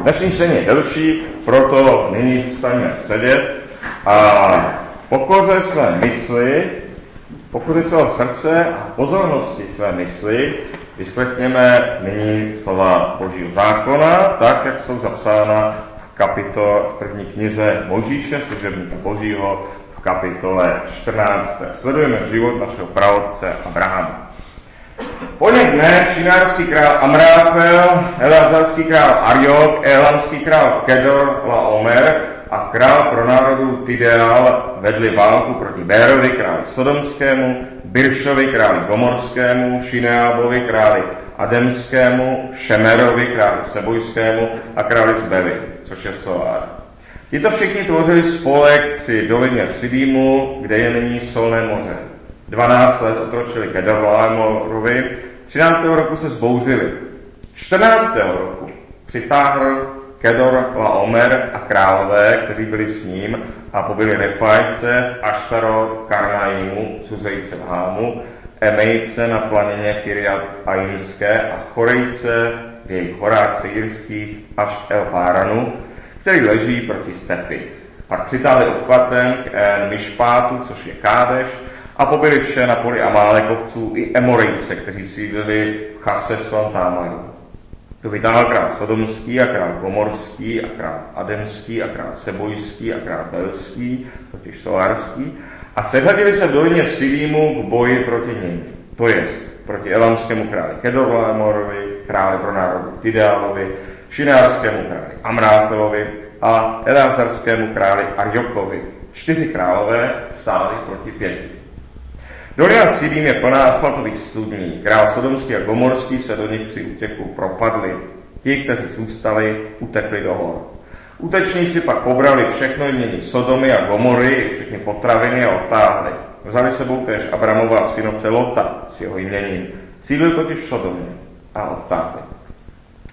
Dnešní čtení je delší, proto nyní zůstaneme sedět a pokoře své mysli, pokoře svého srdce a pozornosti své mysli vyslechněme nyní slova Božího zákona, tak, jak jsou zapsána v kapitole v první knize Možíše, služebníka Božího, v kapitole 14. Sledujeme život našeho pravodce Abrahama. Po něm dne šinárský král Amráfel, Elazarský král Ariok, Elamský král Kedor, Laomer a král pro národu Tideal vedli válku proti Bérovi, králi Sodomskému, Biršovi, králi Gomorskému, Šineábovi, králi Ademskému, Šemerovi, králi Sebojskému a králi Zbevy, což je Solár. Tito všichni tvořili spolek při dolině Sidímu, kde je nyní Solné moře. 12 let otročili Kedorlaemorovi, 13. roku se zbouřili. 14. roku přitáhl Kedor Laomer a králové, kteří byli s ním a pobili Refajce, Aštaro, Karnaimu, Cuzejce v Hámu, Emejce na planině Kyriat Aimské a Chorejce v jejich horách sejirských až El Páranu, který leží proti stepy. Pak přitáhli obchvatem k Mišpátu, což je Kádeš, a pobili vše na poli Amálekovců i Emorejce, kteří sídlili v Chaseson Támaru. Tu vytáhl král Sodomský a král Gomorský a král Ademský a král Sebojský a král Belský, totiž Solárský, a seřadili se v dolině Silímu k boji proti nim, to jest proti elamskému králi Kedorlaemorovi, králi pro národu Tidealovi, šinárskému králi Amráfelovi a elázarskému králi Arjokovi. Čtyři králové stáli proti pěti. Dolina Sidím je plná asfaltových studní. Král Sodomský a Gomorský se do nich při útěku propadli. Ti, kteří zůstali, utekli do hor. Útečníci pak pobrali všechno jmění Sodomy a Gomory, všechny potraviny a odtáhli. Vzali sebou též Abramova synovce Lota s jeho jměním. Sídlil totiž v Sodomě a odtáhli.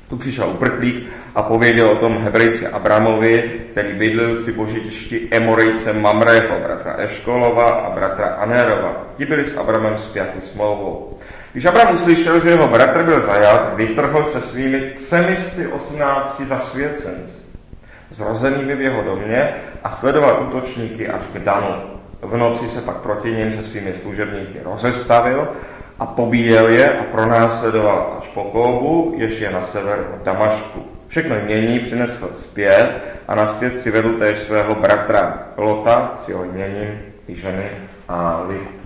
Tu přišel uprchlík a pověděl o tom Hebrejci Abramovi, který bydlil při božišti Emorejce Mamrého, bratra Eškolova a bratra Anérova. Ti byli s Abramem zpěti smlouvou. Když Abram uslyšel, že jeho bratr byl zajat, vytrhl se svými 318 zasvěcenci, zrozenými v jeho domě a sledoval útočníky až k Danu. V noci se pak proti ním se svými služebníky rozestavil a pobíjel je a pronásledoval až po Kóbu, jež je na sever od Damašku. Všechno jmění přinesl zpět a naspět přivedl též svého bratra Lota s jeho jměním i ženy a lid.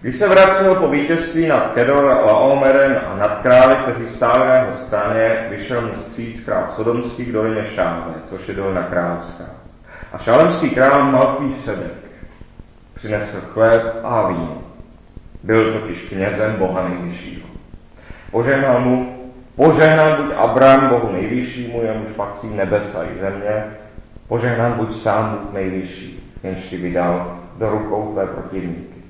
Když se vracel po vítězství nad Kedor a Laomerem a nad králi, kteří stáli na jeho straně, vyšel mu stříc král Sodomský k dolině Šále, což je dolina královská. A šalemský král Malký Sedek přinesl chléb a víno. Byl totiž knězem Boha nejvyššího. Požehnal mu, požehnal buď Abraham Bohu nejvyššímu, jemuž patří nebesa i země, požehnal buď sám Bůh nejvyšší, jenž ti vydal do rukou tvé protivníky.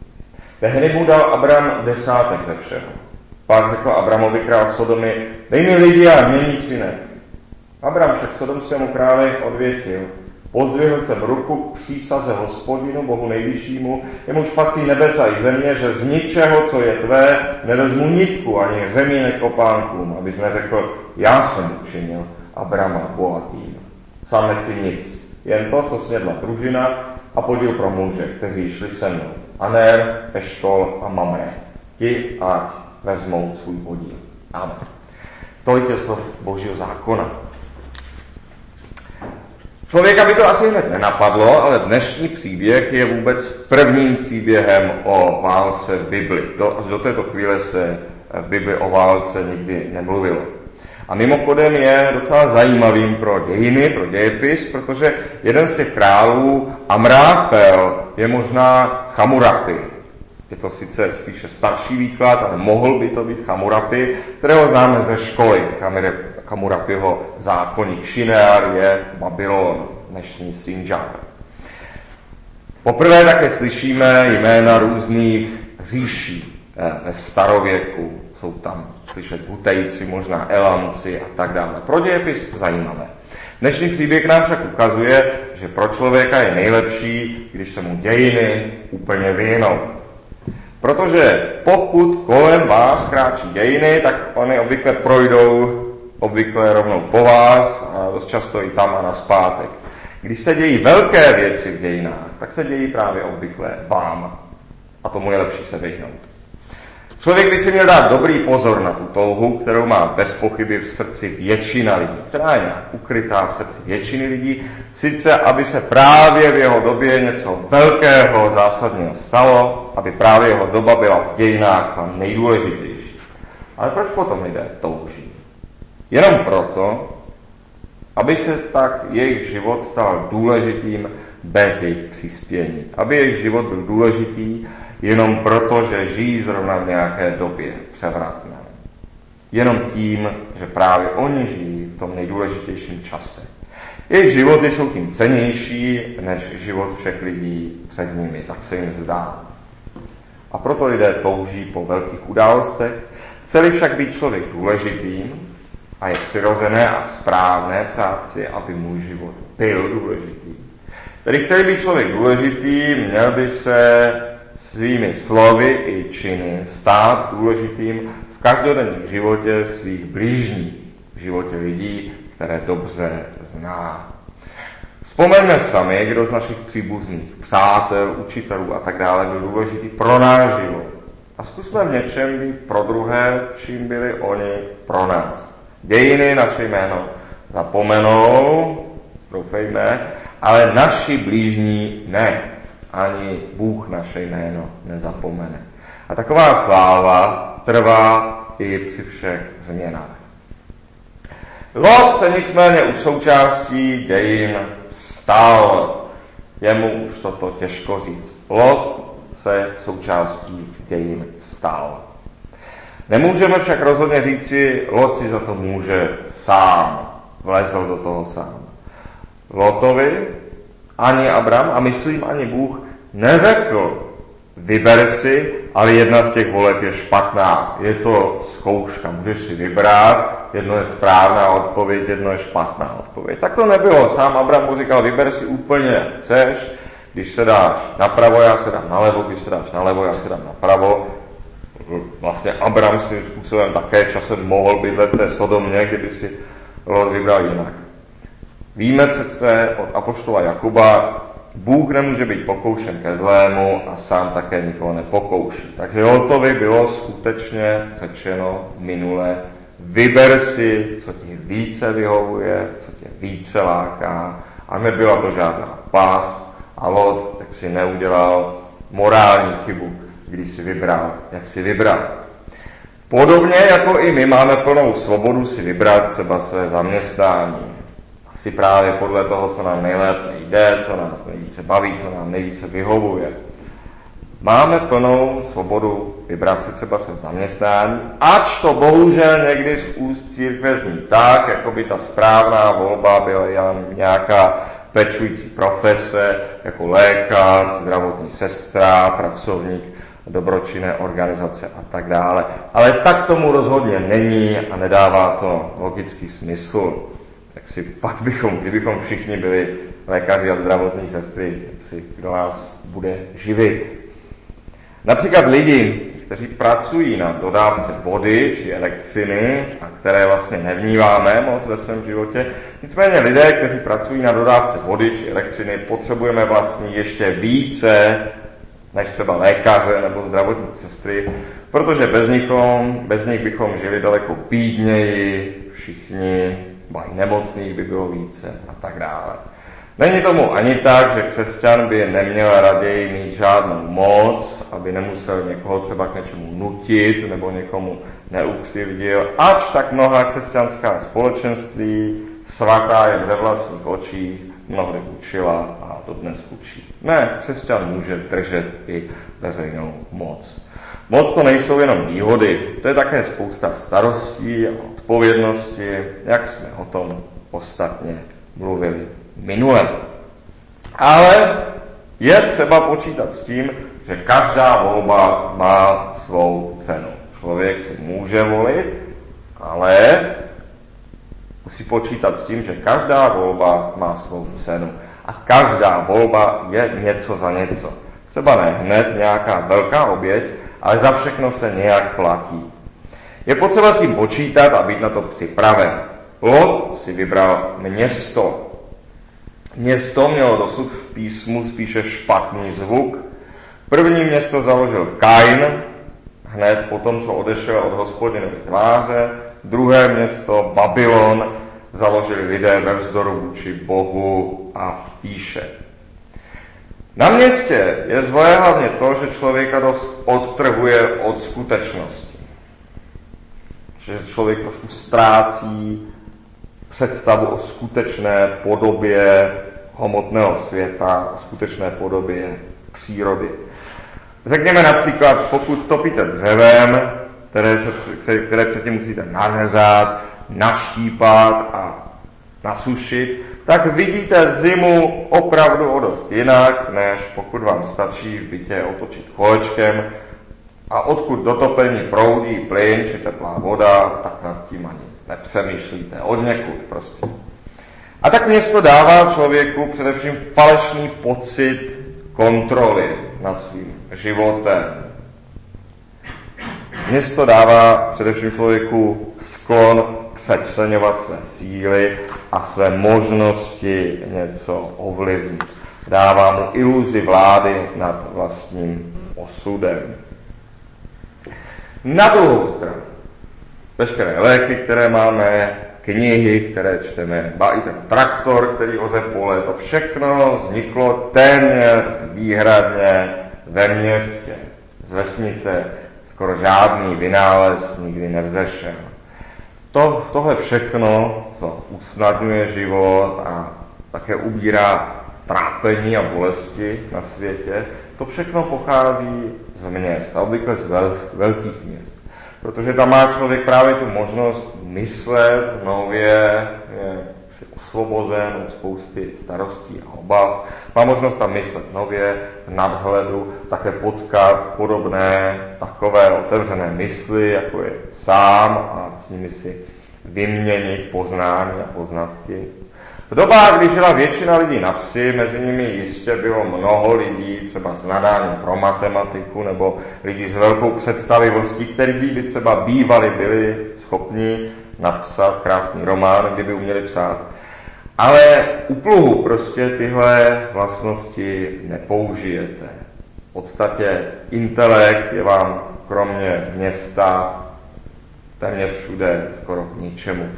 Tehdy mu dal Abraham desátek ze všeho. Pak řekl Abramovi král Sodomy, dej mi lidi a mění synek. Abraham však sodomskému králi odvětil, Pozdvihl jsem ruku k přísaze hospodinu, Bohu nejvyššímu, jemuž patří nebesa i země, že z ničeho, co je tvé, nevezmu nitku ani zemí nekopánkům, abys neřekl, já jsem učinil Abrama bohatým. Sám nechci nic, jen to, co snědla družina a podíl pro muže, kteří šli se mnou. Anér, Eškol a Mamre. Ti ať vezmou svůj podíl. Amen. Tolik je slov Božího zákona. Člověka by to asi hned nenapadlo, ale dnešní příběh je vůbec prvním příběhem o válce v Bibli. Do, do této chvíle se v Bibli o válce nikdy nemluvilo. A mimochodem je docela zajímavým pro dějiny, pro dějepis, protože jeden z těch králů, Amráfel, je možná Chamurapy. Je to sice spíše starší výklad, ale mohl by to být Chamurapy, kterého známe ze školy. Kamurapiho zákonník Šinear je Babylon, dnešní Sinjar. Poprvé také slyšíme jména různých říší eh, ve starověku. Jsou tam slyšet Hutejci, možná Elanci a tak dále. Pro dějepis zajímavé. Dnešní příběh nám však ukazuje, že pro člověka je nejlepší, když se mu dějiny úplně vyhnou. Protože pokud kolem vás kráčí dějiny, tak oni obvykle projdou obvykle rovnou po vás a dost často i tam a na zpátek. Když se dějí velké věci v dějinách, tak se dějí právě obvykle vám. A tomu je lepší se vyhnout. Člověk by si měl dát dobrý pozor na tu touhu, kterou má bez pochyby v srdci většina lidí, která je nějak ukrytá v srdci většiny lidí, sice aby se právě v jeho době něco velkého, zásadního stalo, aby právě jeho doba byla v dějinách ta nejdůležitější. Ale proč potom lidé touží? Jenom proto, aby se tak jejich život stal důležitým bez jejich přispění. Aby jejich život byl důležitý jenom proto, že žijí zrovna v nějaké době převratné. Jenom tím, že právě oni žijí v tom nejdůležitějším čase. Jejich životy jsou tím cenější než život všech lidí před nimi, tak se jim zdá. A proto lidé touží po velkých událostech, chceli však být člověk důležitým a je přirozené a správné přát si, aby můj život byl důležitý. Tedy chceli být člověk důležitý, měl by se svými slovy i činy stát důležitým v každodenním životě svých blížních, v životě lidí, které dobře zná. Vzpomeňme sami, kdo z našich příbuzných, přátel, učitelů a tak dále byl důležitý pro náš život. A zkusme v něčem být pro druhé, čím byli oni pro nás. Dějiny naše jméno zapomenou, doufejme, ale naši blížní ne ani Bůh naše jméno nezapomene. A taková sláva trvá i při všech změnách. Lot se nicméně u součástí dějin stal. Jemu už toto těžko říct. Lot se součástí dějin stal. Nemůžeme však rozhodně říci, Lot si za to může sám. Vlezl do toho sám. Lotovi ani Abram a myslím ani Bůh neřekl, vyber si, ale jedna z těch voleb je špatná. Je to zkouška, můžeš si vybrat, jedno je správná odpověď, jedno je špatná odpověď. Tak to nebylo. Sám Abram mu říkal, vyber si úplně jak chceš, když se dáš napravo, já se dám nalevo, když se dáš nalevo, já se dám napravo. Vlastně Abram svým způsobem také časem mohl bydlet té Sodomě, kdyby si Lot vybral jinak. Víme přece od Apoštola Jakuba, Bůh nemůže být pokoušen ke zlému a sám také nikoho nepokouší. Takže Lotovi bylo skutečně řečeno minule, vyber si, co ti více vyhovuje, co tě více láká a nebyla to žádná pás a Lot tak si neudělal morální chybu, když si vybral, jak si vybral. Podobně jako i my máme plnou svobodu si vybrat třeba své zaměstnání si právě podle toho, co nám nejlépe jde, co nás nejvíce baví, co nám nejvíce vyhovuje. Máme plnou svobodu vybrat si třeba své zaměstnání, ač to bohužel někdy z úst církve zní tak, jako by ta správná volba byla jen nějaká pečující profese, jako lékař, zdravotní sestra, pracovník dobročinné organizace a tak dále. Ale tak tomu rozhodně není a nedává to logický smysl tak si pak bychom, kdybychom všichni byli lékaři a zdravotní sestry, si kdo nás bude živit. Například lidi, kteří pracují na dodávce vody či elektřiny, a které vlastně nevnímáme moc ve svém životě. Nicméně lidé, kteří pracují na dodávce vody či elektřiny, potřebujeme vlastně ještě více než třeba lékaře nebo zdravotní sestry, protože bez, nikom, bez nich bychom žili daleko bídněji, všichni ba i nemocných by bylo více a tak dále. Není tomu ani tak, že křesťan by neměl raději mít žádnou moc, aby nemusel někoho třeba k něčemu nutit nebo někomu neukřivdil, ač tak mnoha křesťanská společenství svatá jen ve vlastních očích mnohdy učila to dnes učí. Ne, křesťan může držet i veřejnou moc. Moc to nejsou jenom výhody, to je také spousta starostí a odpovědnosti, jak jsme o tom ostatně mluvili minule. Ale je třeba počítat s tím, že každá volba má svou cenu. Člověk si může volit, ale musí počítat s tím, že každá volba má svou cenu. A každá volba je něco za něco. Třeba ne hned nějaká velká oběť, ale za všechno se nějak platí. Je potřeba s tím počítat a být na to připraven. Lot si vybral město. Město mělo dosud v písmu spíše špatný zvuk. První město založil Kain, hned po tom, co odešel od hospodinovy tváře. Druhé město Babylon založili lidé ve vzdoru vůči Bohu a píše. Na městě je zlé hlavně to, že člověka dost odtrhuje od skutečnosti. Že člověk trošku ztrácí představu o skutečné podobě hmotného světa, o skutečné podobě přírody. Řekněme například, pokud topíte dřevem, které, se, které předtím musíte nařezat, naštípat a nasušit, tak vidíte zimu opravdu o dost jinak, než pokud vám stačí v bytě otočit kolečkem a odkud do topení proudí plyn či teplá voda, tak nad tím ani nepřemýšlíte, od někud prostě. A tak město dává člověku především falešný pocit kontroly nad svým životem. Město dává především člověku sklon přečleňovat své síly a své možnosti něco ovlivnit. Dává mu iluzi vlády nad vlastním osudem. Na druhou stranu, veškeré léky, které máme, knihy, které čteme, ba i ten traktor, který oze pole, to všechno vzniklo téměř výhradně ve městě. Z vesnice skoro žádný vynález nikdy nevzešel. To, tohle všechno, co usnadňuje život a také ubírá trápení a bolesti na světě, to všechno pochází z měst a obvykle z velkých měst. Protože tam má člověk právě tu možnost myslet nově, je si osvobozen od spousty starostí a obav. Má možnost tam myslet nově, nadhledu, také potkat podobné takové otevřené mysli, jako je sám a s nimi si vyměnit poznání a poznatky. V dobách, kdy žila většina lidí na vsi, mezi nimi jistě bylo mnoho lidí, třeba s nadáním pro matematiku, nebo lidí s velkou představivostí, kteří by třeba bývali byli schopni napsat krásný román, kdyby uměli psát. Ale u pluhu prostě tyhle vlastnosti nepoužijete. V podstatě intelekt je vám kromě města téměř všude skoro k ničemu.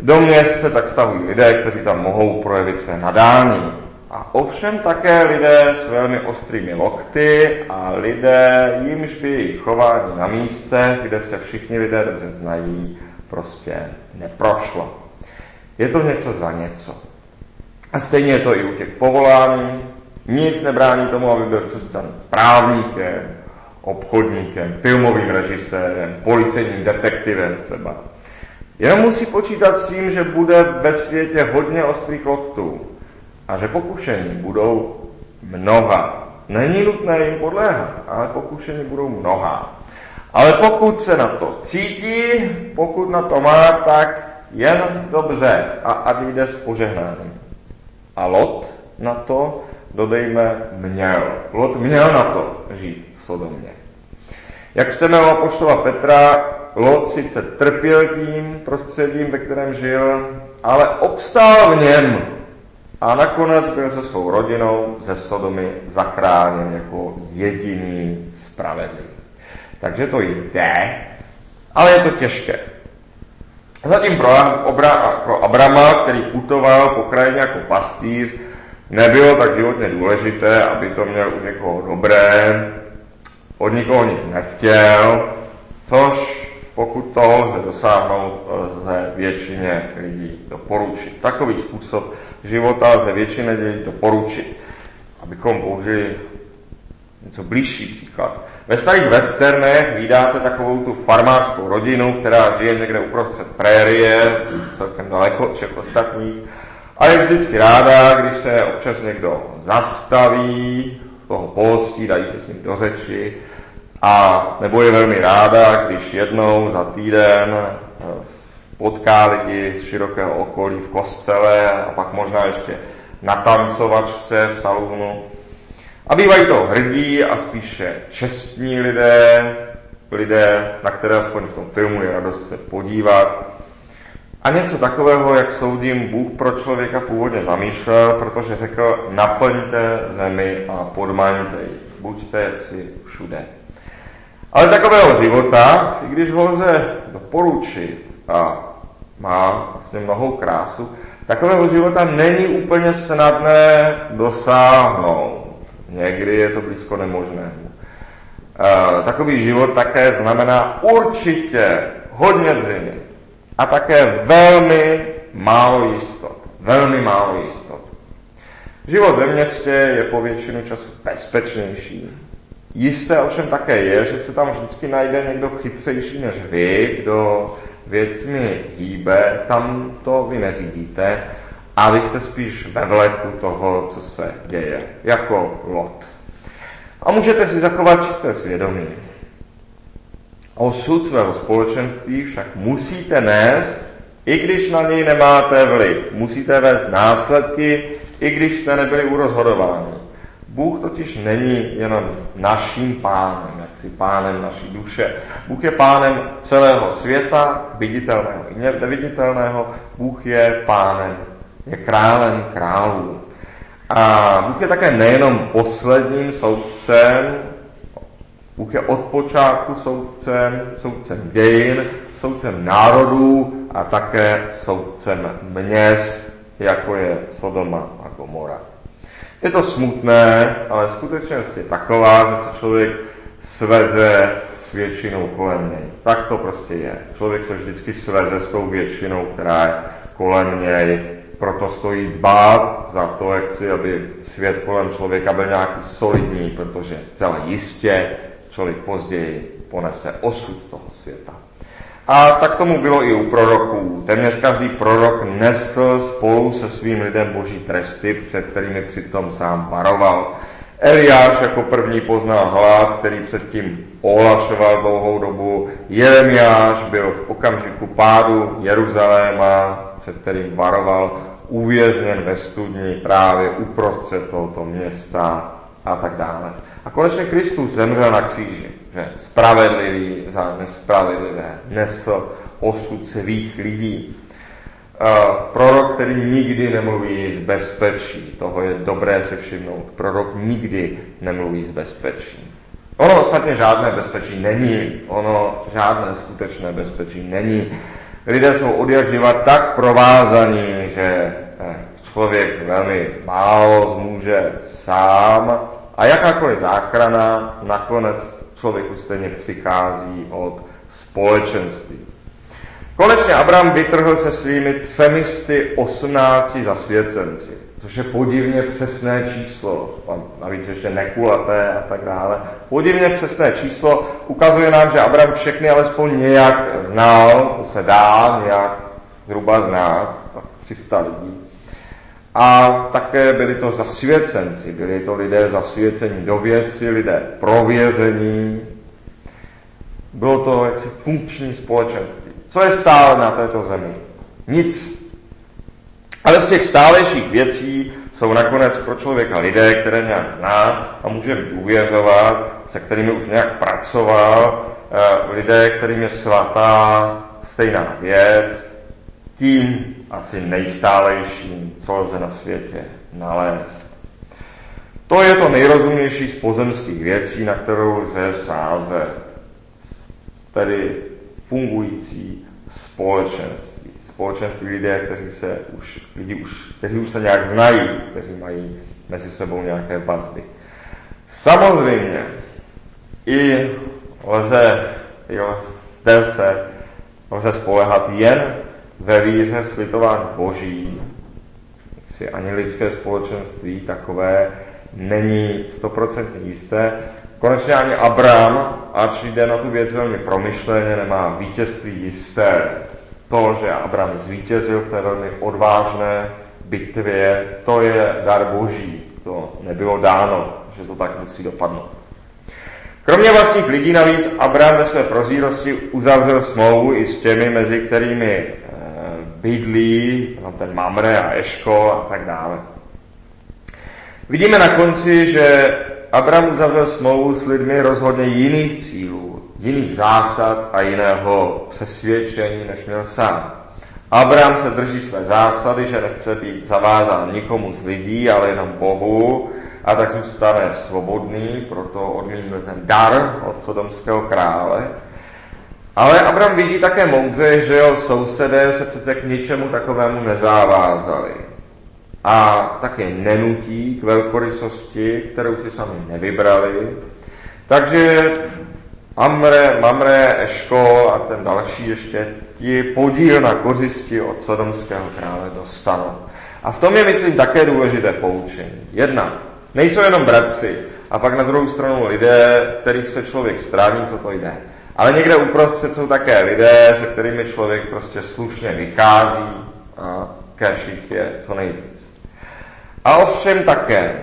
Do měst se tak stavují lidé, kteří tam mohou projevit své nadání. A ovšem také lidé s velmi ostrými lokty a lidé, jimž by jejich chování na místech, kde se všichni lidé dobře znají, prostě neprošlo. Je to něco za něco. A stejně je to i u těch povolání. Nic nebrání tomu, aby byl křesťan právníkem, obchodníkem, filmovým režisérem, policejním detektivem třeba. Jenom musí počítat s tím, že bude ve světě hodně ostrých loktů a že pokušení budou mnoha. Není nutné jim podléhat, ale pokušení budou mnoha. Ale pokud se na to cítí, pokud na to má, tak jen dobře a ať jde s požehnáním. A Lot na to, dodejme, měl. Lot měl na to žít v Sodomě. Jak čteme o apoštola Petra, Lot sice trpěl tím prostředím, ve kterém žil, ale obstál v něm a nakonec byl se svou rodinou ze Sodomy zachráněn jako jediný spravedlivý. Takže to jde, ale je to těžké. Zatím pro, Abra, pro Abrama, který putoval po krajině jako pastýř, nebylo tak životně důležité, aby to měl u někoho dobré, od nikoho nic nechtěl, což pokud toho lze dosáhnout, lze většině lidí doporučit. Takový způsob života lze většině lidí doporučit. Abychom použili něco blížší příklad. Ve starých westernech vydáte takovou tu farmářskou rodinu, která žije někde uprostřed prérie, celkem daleko od všech ostatních, a je vždycky ráda, když se občas někdo zastaví, toho pohostí, dají se s ním do řeči, a nebo je velmi ráda, když jednou za týden eh, potká lidi z širokého okolí v kostele a pak možná ještě na tancovačce v salonu. A bývají to hrdí a spíše čestní lidé, lidé, na které aspoň v tom filmu je radost se podívat. A něco takového, jak soudím, Bůh pro člověka původně zamýšlel, protože řekl, naplňte zemi a podmaňte ji. Buďte si všude. Ale takového života, i když ho lze doporučit a má vlastně mnohou krásu, takového života není úplně snadné dosáhnout. Někdy je to blízko nemožnému. Takový život také znamená určitě hodně dřiny a také velmi málo jistot. Velmi málo jistot. Život ve městě je po většinu času bezpečnější. Jisté ovšem také je, že se tam vždycky najde někdo chytřejší než vy, kdo věcmi hýbe, tam to vy neřídíte a vy jste spíš ve vleku toho, co se děje, jako lot. A můžete si zachovat čisté svědomí. Osud svého společenství však musíte nést, i když na něj nemáte vliv. Musíte vést následky, i když jste nebyli u rozhodování. Bůh totiž není jenom naším pánem, jaksi pánem naší duše. Bůh je pánem celého světa, viditelného i neviditelného. Bůh je pánem, je králem králů. A Bůh je také nejenom posledním soudcem, Bůh je od počátku soudcem, soudcem dějin, soudcem národů a také soudcem měst, jako je Sodoma a Gomora. Je to smutné, ale skutečnost je taková, že se člověk sveze s většinou kolem něj. Tak to prostě je. Člověk se vždycky sveze s tou většinou, která je kolem něj. Proto stojí dbát za to, jak si, aby svět kolem člověka byl nějaký solidní, protože zcela jistě člověk později ponese osud toho světa. A tak tomu bylo i u proroků. Téměř každý prorok nesl spolu se svým lidem boží tresty, před kterými přitom sám varoval. Eliáš jako první poznal hlad, který předtím ohlašoval dlouhou dobu. Jeremiáš byl v okamžiku pádu Jeruzaléma, před kterým varoval, uvězněn ve studni právě uprostřed tohoto města a tak dále. A konečně Kristus zemřel na kříži, že spravedlivý za nespravedlivé nesl osud svých lidí. Prorok, který nikdy nemluví z bezpečí, toho je dobré se všimnout. Prorok nikdy nemluví z bezpečí. Ono ostatně žádné bezpečí není, ono žádné skutečné bezpečí není. Lidé jsou od jak živa tak provázaní, že eh, člověk velmi málo zmůže sám a jakákoliv záchrana nakonec člověku stejně přichází od společenství. Konečně Abraham vytrhl se svými 318 zasvěcenci, což je podivně přesné číslo, navíc ještě nekulaté a tak dále. Podivně přesné číslo ukazuje nám, že Abraham všechny alespoň nějak znal, to se dá nějak zhruba znát, 300 lidí. A také byli to zasvěcenci, byli to lidé zasvěcení do věci, lidé prověření. Bylo to jaksi funkční společenství. Co je stále na této zemi? Nic. Ale z těch stálejších věcí jsou nakonec pro člověka lidé, které nějak zná a může důvěřovat, se kterými už nějak pracoval, eh, lidé, kterým je svatá stejná věc, tím asi nejstálejším, co lze na světě nalézt. To je to nejrozumnější z pozemských věcí, na kterou lze sázet. Tedy fungující společenství. Společenství lidé, kteří se už, lidi už, kteří už se nějak znají, kteří mají mezi sebou nějaké vazby. Samozřejmě i lze, jo, zde se lze spolehat jen ve víře v slitování boží, si ani lidské společenství takové není stoprocentně jisté. Konečně ani Abraham, ač jde na tu věc velmi promyšleně, nemá vítězství jisté. To, že Abraham zvítězil v té velmi odvážné bitvě, to je dar boží. To nebylo dáno, že to tak musí dopadnout. Kromě vlastních lidí navíc Abraham ve své prozírosti uzavřel smlouvu i s těmi, mezi kterými bydlí, no ten Mamre a Eško a tak dále. Vidíme na konci, že Abram uzavřel smlouvu s lidmi rozhodně jiných cílů, jiných zásad a jiného přesvědčení, než měl sám. Abraham se drží své zásady, že nechce být zavázán nikomu z lidí, ale jenom Bohu, a tak zůstane svobodný, proto odmítne ten dar od sodomského krále. Ale Abraham vidí také moudře, že jeho sousedé se přece k ničemu takovému nezávázali. A také nenutí k velkorysosti, kterou si sami nevybrali. Takže Amre, Mamre, Eškol a ten další ještě ti podíl na kořisti od sodomského krále dostanou. A v tom je, myslím, také důležité poučení. Jedna, nejsou jenom bratři, a pak na druhou stranu lidé, kterých se člověk strání, co to jde. Ale někde uprostřed jsou také lidé, se kterými člověk prostě slušně vychází a jich je co nejvíc. A ovšem také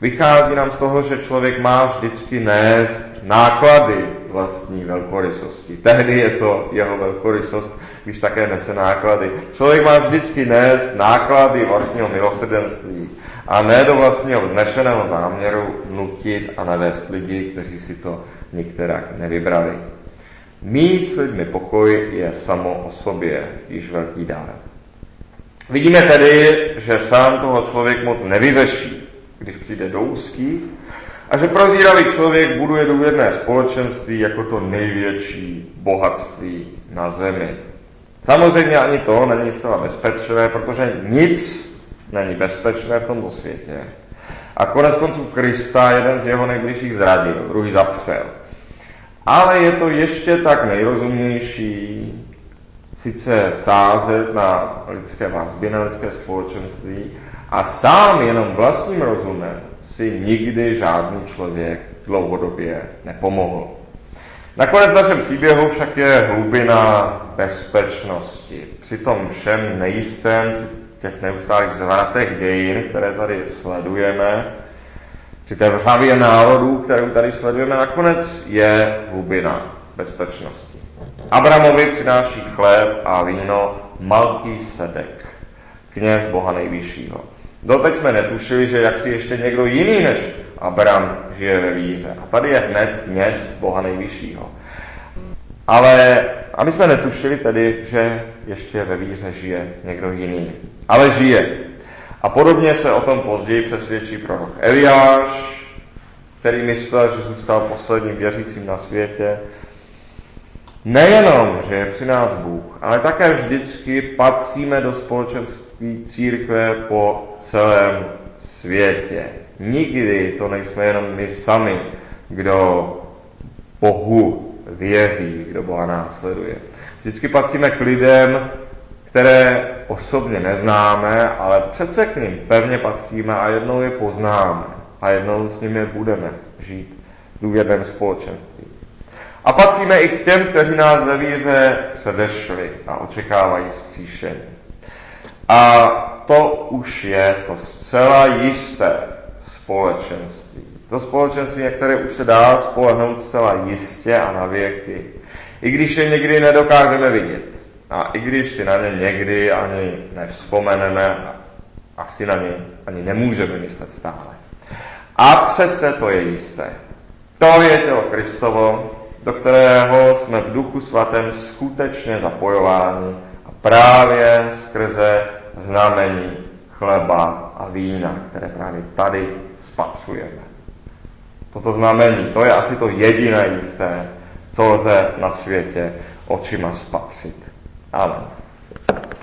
vychází nám z toho, že člověk má vždycky nést náklady vlastní velkorysosti. Tehdy je to jeho velkorysost, když také nese náklady. Člověk má vždycky nést náklady vlastního milosrdenství a ne do vlastního vznešeného záměru nutit a navést lidi, kteří si to některak nevybrali. Mít s lidmi pokoj je samo o sobě již velký dár. Vidíme tedy, že sám toho člověk moc nevyřeší, když přijde do úzkých, a že prozíravý člověk buduje důvěrné společenství jako to největší bohatství na zemi. Samozřejmě ani to není zcela bezpečné, protože nic není bezpečné v tomto světě. A konec konců Krista jeden z jeho nejbližších zradil, druhý zapsel. Ale je to ještě tak nejrozumnější sice sázet na lidské vazby, na lidské společenství a sám jenom vlastním rozumem si nikdy žádný člověk dlouhodobě nepomohl. Nakonec v našem příběhu však je hlubina bezpečnosti. Při tom všem nejistém, těch neustálých zvratech dějin, které tady sledujeme, při té vřavě národů, kterou tady sledujeme, nakonec je hlubina bezpečnosti. Abramovi přináší chléb a víno Malký Sedek, kněz Boha nejvyššího. Doteď jsme netušili, že jak si ještě někdo jiný než Abraham žije ve víře. A tady je hned kněz Boha nejvyššího. Ale, a my jsme netušili tedy, že ještě ve víře žije někdo jiný. Ale žije. A podobně se o tom později přesvědčí prorok Eliáš, který myslel, že zůstal posledním věřícím na světě. Nejenom, že je při nás Bůh, ale také vždycky patříme do společenství církve po celém světě. Nikdy to nejsme jenom my sami, kdo Bohu věří, kdo Boha následuje. Vždycky patříme k lidem, které osobně neznáme, ale přece k ním pevně patříme a jednou je poznáme a jednou s nimi budeme žít v důvěrném společenství. A patříme i k těm, kteří nás ve víře předešli a očekávají zkříšení. A to už je to zcela jisté společenství. To společenství, na které už se dá spolehnout zcela jistě a na věky. I když je někdy nedokážeme vidět. A i když si na ně někdy ani nevzpomeneme, asi na ně ani nemůžeme myslet stále. A přece to je jisté. To je tělo Kristovo, do kterého jsme v duchu svatém skutečně zapojováni a právě skrze znamení chleba a vína, které právě tady spatřujeme. Toto znamení, to je asi to jediné jisté, co lze na světě očima spatřit. Amen.